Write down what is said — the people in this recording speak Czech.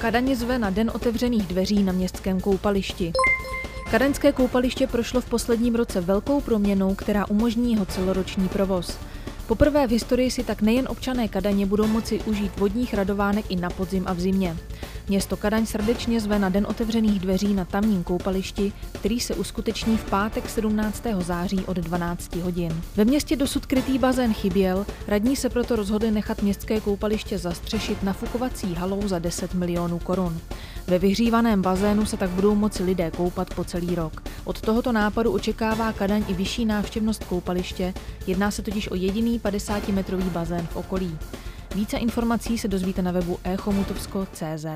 Kadaň zve na den otevřených dveří na městském koupališti. Kadaňské koupaliště prošlo v posledním roce velkou proměnou, která umožní jeho celoroční provoz. Poprvé v historii si tak nejen občané Kadaně budou moci užít vodních radovánek i na podzim a v zimě. Město Kadaň srdečně zve na den otevřených dveří na tamním koupališti, který se uskuteční v pátek 17. září od 12 hodin. Ve městě dosud krytý bazén chyběl, radní se proto rozhodli nechat městské koupaliště zastřešit nafukovací halou za 10 milionů korun. Ve vyhřívaném bazénu se tak budou moci lidé koupat po celý rok. Od tohoto nápadu očekává Kadaň i vyšší návštěvnost koupaliště, jedná se totiž o jediný 50-metrový bazén v okolí. Více informací se dozvíte na webu echomutovsko.cz.